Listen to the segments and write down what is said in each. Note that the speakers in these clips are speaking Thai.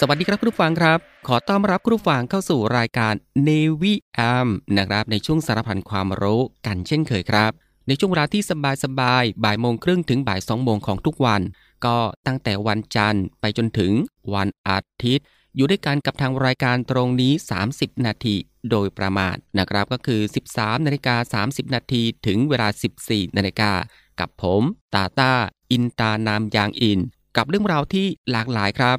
สวัสดีครับคุณผู้ฟังครับ ขอต้อนรับคุณผู้ฟังเข้าสู่รายการ Navy AM นะครับ ในช่วงสารพันความรู้กันเช่นเคยครับ ในช่วงเวลาที่สบายๆบ่ายโมงครึ่งถึงบ่ายสองโมงของทุกวัน ก็ตั้งแต่วันจันทร์ไปจนถึงวันอาทิตย์ อยู่ด้วยกันกับทางรายการตรงนี้ 30 นาทีโดยประมาณนะครับก็คือ 13นาฬิกา30 นาทีถึงเวลา 14นาฬิกากับผมตาตาอินตานามยางอิน กับเรื่องราวที่หลากหลายครับ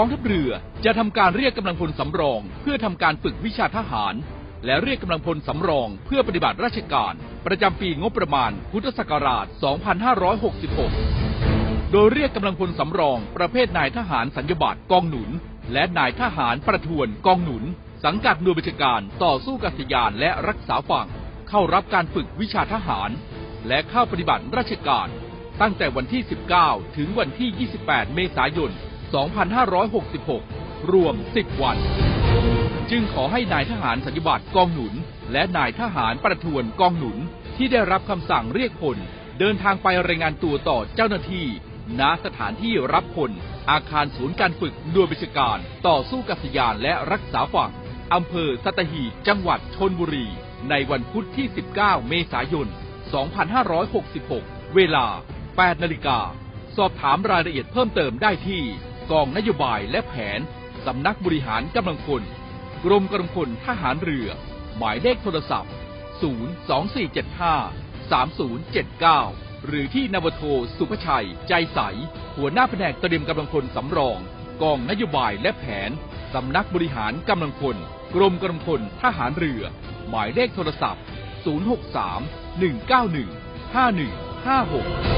องทัพเรือจะทำการเรียกกำลังพลสำรอง เพื่อทำการฝึกวิชาทหาร และเรียกกำลังพลสำรอง เพื่อปฏิบัติราชการ ประจำปีงบประมาณ พุทธศักราช 2566 โดยเรียกกำลังพลสำรอง ประเภทนายทหารสัญญบัตรกองหนุน และนายทหารประทวนกองหนุน สังกัดหน่วยบัญชาการต่อสู้กัษยานและรักษาฝั่ง เข้ารับการฝึกวิชาทหาร และเข้าปฏิบัติราชการ ตั้งแต่วันที่ 19 ถึงวันที่ 28 เมษายน 2566 รวม 10 วัน จึงขอให้นายทหารสัญญบัตรกองหนุน และนายทหารประทวนกองหนุนที่ได้รับคำสั่งเรียกพลเดินทางไปรายงานตัวต่อเจ้าหน้าที่ณสถานที่รับพลอาคารศูนย์การฝึกหน่วยบัญชาการ ต่อสู้กัษยานและรักษาฝั่งอำเภอสัตหีบจังหวัดชนบุรี ในวันพุธที่ 19 เมษายน 2566 เวลา 8 นาฬิกา สอบถามรายละเอียดเพิ่มเติมได้ที่ กองนโยบายและแผน สำนักบริหารกำลังพลกรมกำลังพลทหารเรือ หมายเลขโทรศัพท์ 02475 3079 หรือที่นวโทสุภชัย ใจใส หัวหน้าแผนกเตรียมกำลังพลสำรอง กองนโยบายและแผน สำนักบริหารกำลังพลกรมกำลังพลทหารเรือ หมายเลขโทรศัพท์ 063 191 5156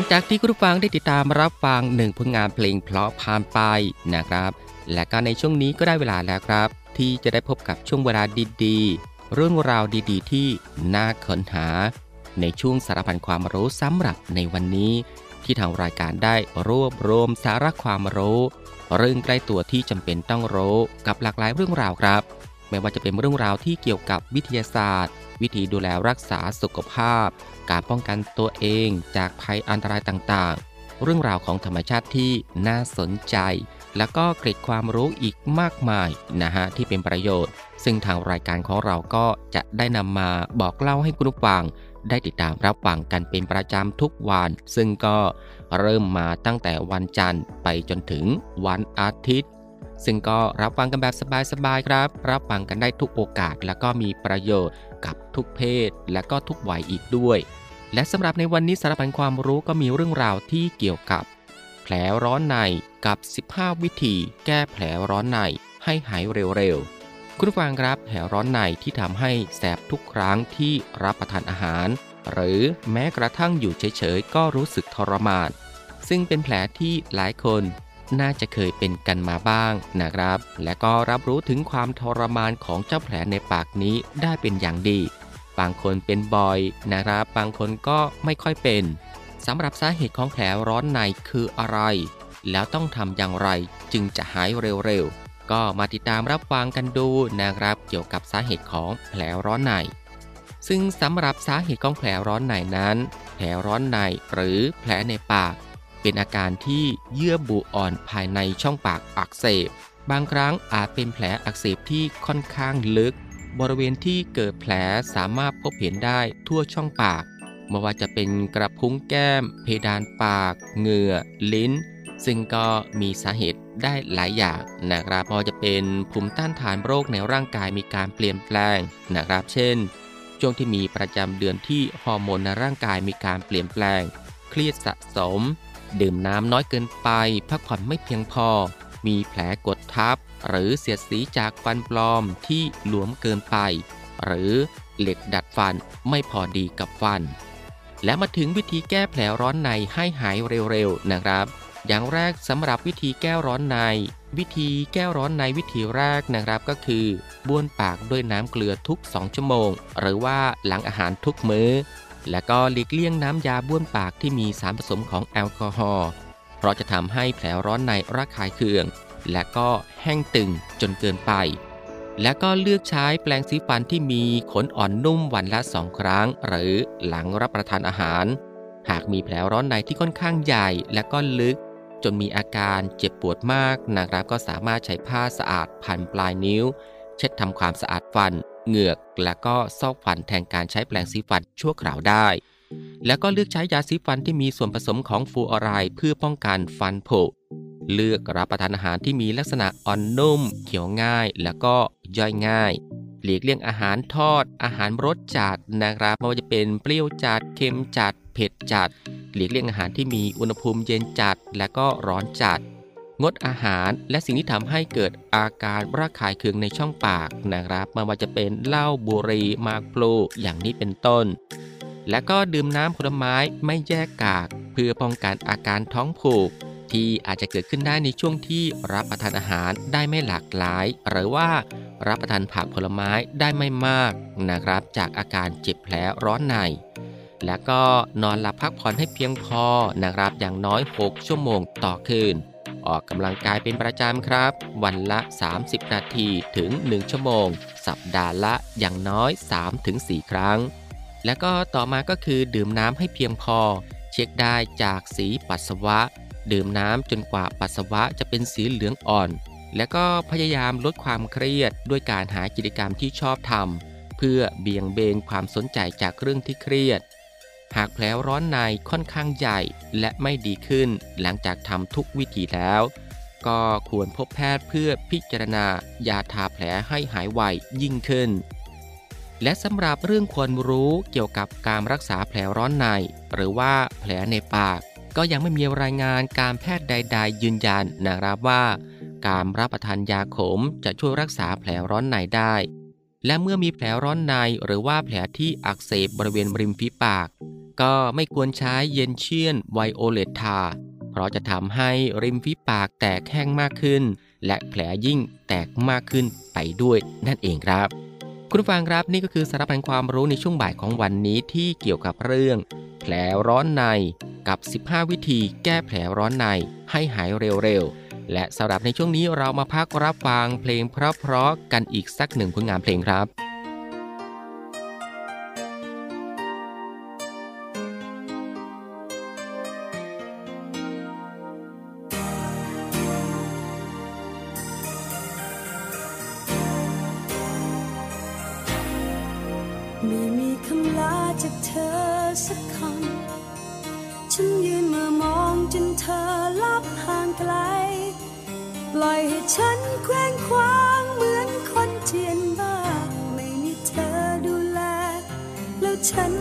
ลังจากที่คุณผู้ฟังได้ติดตามรับฟังหนึ่งผลงานเพลงเพราะผ่านไปนะครับ และก็ในช่วงนี้ก็ได้เวลาแล้วครับ ที่จะได้พบกับช่วงเวลาดีๆ เรื่องราวดีๆ ที่น่าค้นหา ในช่วงสารพันความรู้สำหรับในวันนี้ ที่ทางรายการได้รวบรวมสาระความรู้ เรื่องใกล้ตัวที่จำเป็นต้องรู้กับหลากหลายเรื่องราวครับ ไม่ว่าจะเป็นเรื่องราวที่เกี่ยวกับวิทยาศาสตร์ วิธีดูแลรักษาสุขภาพ การป้องกันตัวเองจากภัยอันตรายต่างๆ เรื่องราวของธรรมชาติที่น่าสนใจ แล้วก็เกร็ดความรู้อีกมากมายนะฮะที่เป็นประโยชน์ ซึ่งทางรายการของเราก็จะได้นำมาบอกเล่าให้คุณผู้ฟังได้ติดตามรับฟังกันเป็นประจำทุกวัน ซึ่งก็เริ่มมาตั้งแต่วันจันทร์ไปจนถึงวันอาทิตย์ ซึ่งก็รับฟังกันแบบสบายๆครับ รับฟังกันได้ทุกโอกาส แล้วก็มีประโยชน์ กับทุกเพศ และก็ทุกวัยอีกด้วย และสำหรับในวันนี้สารพันความรู้ก็มีเรื่องราวที่เกี่ยวกับ แผลร้อนในกับ 15 วิธี แก้แผลร้อนในให้หายเร็วๆ คุณผู้ฟังครับแผลร้อนในที่ทำให้แสบทุกครั้งที่รับประทานอาหาร หรือแม้กระทั่งอยู่เฉยๆก็รู้สึกทรมาน ซึ่งเป็นแผลที่หลายคน น่าจะเคยเป็นกันมาบ้างนะครับ และก็รับรู้ถึงความทรมานของเจ้าแผลในปากนี้ได้เป็นอย่างดี บางคนเป็นบ่อยนะครับ บางคนก็ไม่ค่อยเป็นสำหรับสาเหตุของแผลร้อนในคืออะไร แล้วต้องทำอย่างไรจึงจะหายเร็วๆ ก็มาติดตามรับฟังกันดูนะครับ เกี่ยวกับสาเหตุของแผลร้อนในซึ่งสำหรับสาเหตุของแผลร้อนในนั้น แผลร้อนในหรือแผลในปาก เป็นอาการที่เยื่อบุอ่อนภายในช่องปากอักเสบ บางครั้งอาจเป็นแผลอักเสบที่ค่อนข้างลึก บริเวณที่เกิดแผลสามารถพบเห็นได้ทั่วช่องปากไม่ว่าจะเป็นกระพุ้งแก้ม เพดานปาก เหงื่อ ลิ้น ซึ่งก็มีสาเหตุได้หลายอย่างนะครับพอจะเป็นภูมิต้านทานโรคในร่างกายมีการเปลี่ยนแปลงนะครับ เช่น ช่วงที่มีประจำเดือนที่ฮอร์โมนในร่างกายมีการเปลี่ยนแปลง เครียดสะสม ดื่มน้ำน้อยเกินไป พักผ่อนไม่เพียงพอ มีแผลกดทับ หรือเสียดสีจากฟันปลอมที่หลวมเกินไป หรือเหล็กดัดฟันไม่พอดีกับฟัน และมาถึงวิธีแก้แผลร้อนในให้หายเร็วๆนะครับ อย่างแรกสำหรับวิธีแก้ร้อนใน วิธีแก้ร้อนในวิธีแรกนะครับก็คือบ้วนปากด้วยน้ำเกลือทุก 2 ชั่วโมง หรือว่าหลังอาหารทุกมื้อ และก็หลีกเลี่ยงน้ำยาบ้วนปากที่มีสารผสมของแอลกอฮอล์เพราะจะทำให้แผลร้อนในระคายเคือง และก็แห้งตึงจนเกินไป และก็เลือกใช้แปรงสีฟันที่มีขนอ่อนนุ่มวันละสองครั้ง หรือหลังรับประทานอาหาร หากมีแผลร้อนในที่ค่อนข้างใหญ่และก็ลึก จนมีอาการเจ็บปวดมากนะครับก็สามารถใช้ผ้าสะอาดพันปลายนิ้ว เช็ดทำความสะอาดฟัน เหงือก และก็ซอกฟันแทนการใช้แปรงสีฟันชั่วคราวได้ แล้วก็เลือกใช้ยาสีฟันที่มีส่วนผสมของฟูออไรด์เพื่อป้องกันฟันผุเลือกรับประทานอาหารที่มีลักษณะอ่อนนุ่มเคี้ยวง่าย แล้วก็ย่อยง่ายหลีกเลี่ยงอาหารทอด อาหารรสจัดนะครับไม่ว่าจะเป็นเปรี้ยวจัดเค็มจัด เผ็ดจัด หลีกเลี่ยงอาหารที่มีอุณหภูมิเย็นจัด และก็ร้อนจัด งดอาหารและสิ่งที่ทำให้เกิดอาการระคายเคืองในช่องปากนะครับไม่ว่าจะเป็นเหล้าบุหรี่มากพลูอย่างนี้เป็นต้น และก็ดื่มน้ำผลไม้ไม่แยกกาก เพื่อป้องกันอาการท้องผูก ที่อาจจะเกิดขึ้นได้ในช่วงที่รับประทานอาหารได้ไม่หลากหลาย หรือว่ารับประทานผักผลไม้ได้ไม่มากนะครับ จากอาการเจ็บแผลร้อนในและก็นอนหลับพักผ่อนให้เพียงพอนะครับอย่างน้อย 6 ชั่วโมงต่อคืน ออกกำลังกายเป็นประจำครับ วันละ 30 นาทีถึง 1 ชั่วโมง สัปดาห์ละอย่างน้อย 3-4 ครั้ง แล้วก็ต่อมาก็คือดื่มน้ำให้เพียงพอ เช็คได้จากสีปัสสาวะ ดื่มน้ำจนกว่าปัสสาวะจะเป็นสีเหลืองอ่อน แล้วก็พยายามลดความเครียดด้วยการหากิจกรรมที่ชอบทำเพื่อเบี่ยงเบนความสนใจจากเรื่องที่เครียด หากแผลร้อนในค่อนข้างใหญ่และไม่ดีขึ้น หลังจากทำทุกวิธีแล้ว ก็ควรพบแพทย์เพื่อพิจารณายาทาแผลให้หายไวยิ่งขึ้น และสำหรับเรื่องควรรู้เกี่ยวกับการรักษาแผลร้อนใน หรือว่าแผลในปาก ก็ยังไม่มีรายงานการแพทย์ใด ๆ ยืนยันนะครับว่า การรับประทานยาขมจะช่วยรักษาแผลร้อนในได้ และเมื่อมีแผลร้อนในหรือว่าแผลที่อักเสบบริเวณริมฝีปาก ก็ไม่ควรใช้เย็นเชียนไวโอเลตทา เพราะจะทำให้ริมฝีปากแตกแห้งมากขึ้น และแผลยิ่งแตกมากขึ้นไปด้วยนั่นเองครับ คุณฟังครับนี่ก็คือสาระพันความรู้ในช่วงบ่ายของวันนี้ที่เกี่ยวกับเรื่อง แผลร้อนในกับ 15 วิธีแก้แผลร้อนในให้หายเร็วๆ และสำหรับในช่วงนี้เรามาพักรับฟังเพลงเพราะๆกันอีกสักหนึ่งผลงานเพลงครับ ฉันแคว้งคว้างเหมือนคนเจียนบ้า ไม่มีเธอดูแล แล้วฉัน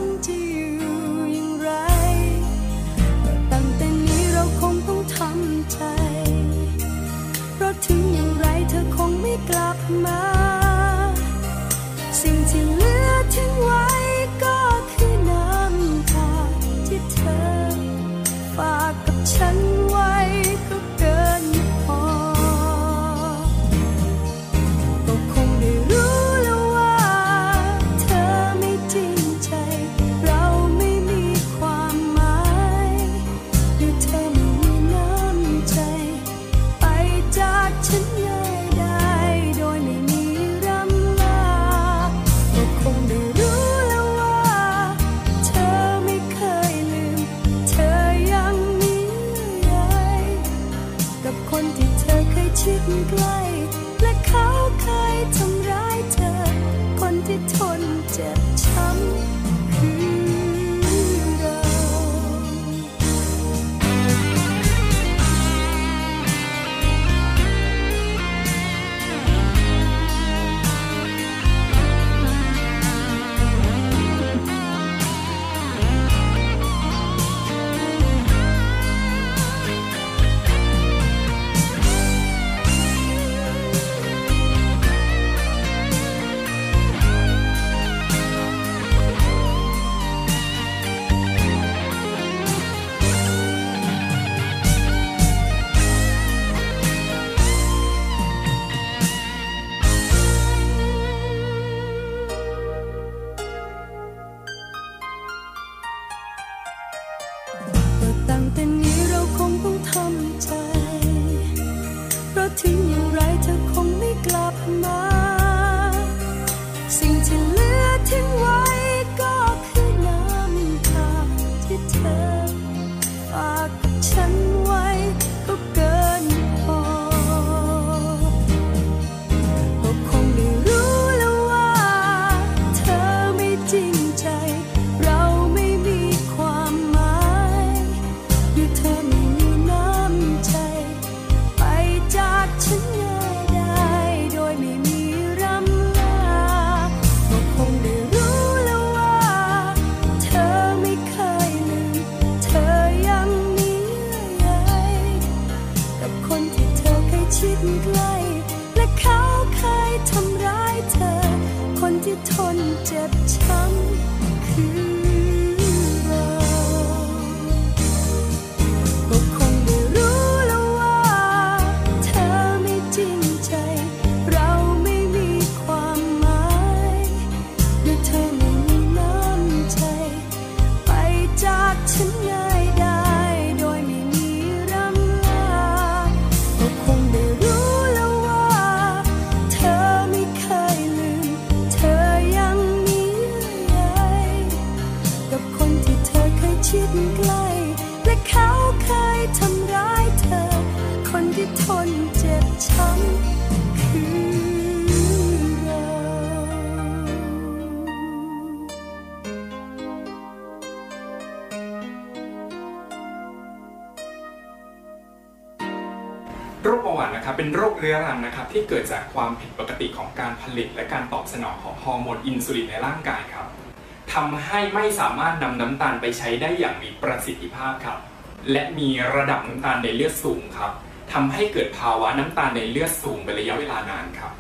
ใกล้ ที่เกิดจากความผิดปกติของการผลิต และการตอบสนองของฮอร์โมนอินซูลินในร่างกายครับทำให้ไม่สามารถนำน้ำตาลไปใช้ได้อย่างมีประสิทธิภาพครับ และมีระดับน้ำตาลในเลือดสูงครับทำให้เกิดภาวะน้ำตาลในเลือดสูงเป็นระยะเวลานานครับ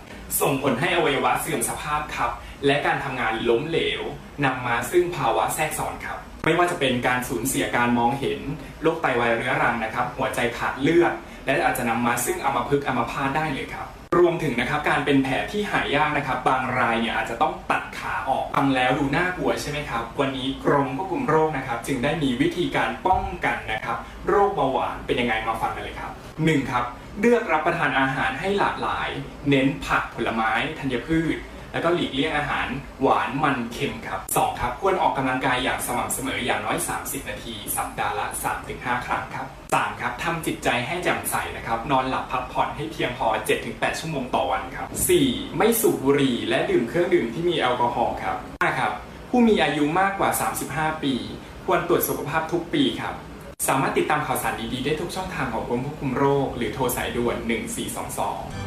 ส่งผลให้อวัยวะเสื่อมสภาพครับ และการทำงานล้มเหลวนำมาซึ่งภาวะแทรกซ้อนครับ ไม่ว่าจะเป็นการสูญเสียการมองเห็นโรคไตวายเรื้อรังนะครับ หัวใจขาดเลือดและอาจจะนำมาซึ่งอัมพฤกษ์อัมพาตได้เลยครับ รวมถึงนะครับการเป็นแผลที่หายากนะครับ บางรายเนี่ยอาจจะต้องตัดขาออกฟังแล้วดูน่ากลัวใช่ไหมครับ วันนี้กรมควบคุมโรคนะครับ จึงได้มีวิธีการป้องกันนะครับ โรคเบาหวานเป็นยังไงมาฟังกันเลยครับ 1. ครับเลือกรับประทานอาหารให้หลากหลาย เน้นผักผลไม้ธัญพืช แล้วก็หลีกเลี่ยงอาหารหวานมันเค็มครับ 2. ครับควรออกกำลังกายอย่างสม่ำเสมออย่างน้อย 30 นาที สัปดาห์ละ 3-5 ครั้งครับ 3. ครับทำจิตใจให้แจ่มใสนะครับ นอนหลับพักผ่อนให้เพียงพอ 7-8 ชั่วโมงต่อวันครับ 4. ไม่สูบบุหรี่และดื่มเครื่องดื่มที่มีแอลกอฮอล์ครับ 5. ครับผู้มีอายุมากกว่า 35 ปี ควรตรวจสุขภาพทุกปีครับสามารถติดตามข่าวสารดีๆ ได้ทุกช่องทางของกรมควบคุมโรค หรือโทรสายด่วน 1422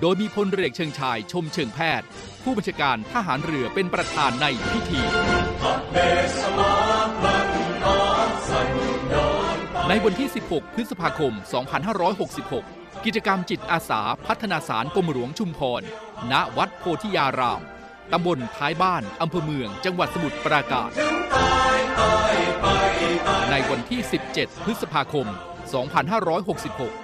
โดยมีพลเรือเชิงชายชมเชิงแพทย์ ผู้บัญชาการทหารเรือเป็นประธานในพิธี ในวันที่ 16 พฤษภาคม 2566 กิจกรรมจิตอาสาพัฒนาสารกรมหลวงชุมพร ณ วัดโพธิยาราม ตำบลท้ายบ้าน อำเภอเมือง จังหวัดสมุทรปราการ ในวันที่ 17 พฤษภาคม 2566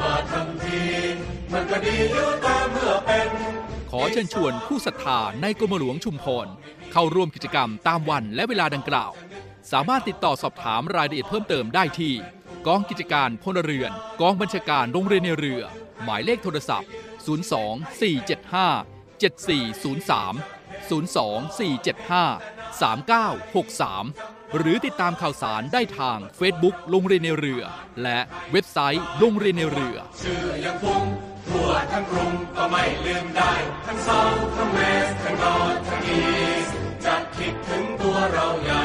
มาทั้งทีมันก็ดีอยู่แต่เมื่อเป็น ขอเชิญชวนผู้ศรัทธาในกรมหลวงชุมพร เข้าร่วมกิจกรรมตามวันและเวลาดังกล่าว สามารถติดต่อสอบถามรายละเอียดเพิ่มเติมได้ที่ กองกิจการพลเรือน กองบัญชาการโรงเรียนในเรือ หมายเลขโทรศัพท์ 02 475 7403 02 475 3963 หรือติดตามข่าวสารได้ทาง Facebook โรงเรียนในเรือ และเว็บไซต์โรงเรียนในเรือชื่อยังฟุ้งทั่วทั้งกรุงก็ไม่ลืมได้ ทั้งเซาทั้งเวสทั้งนอร์ทั้งอีสจะคิดถึงตัวเราใหญ่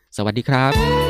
สวัสดีครับ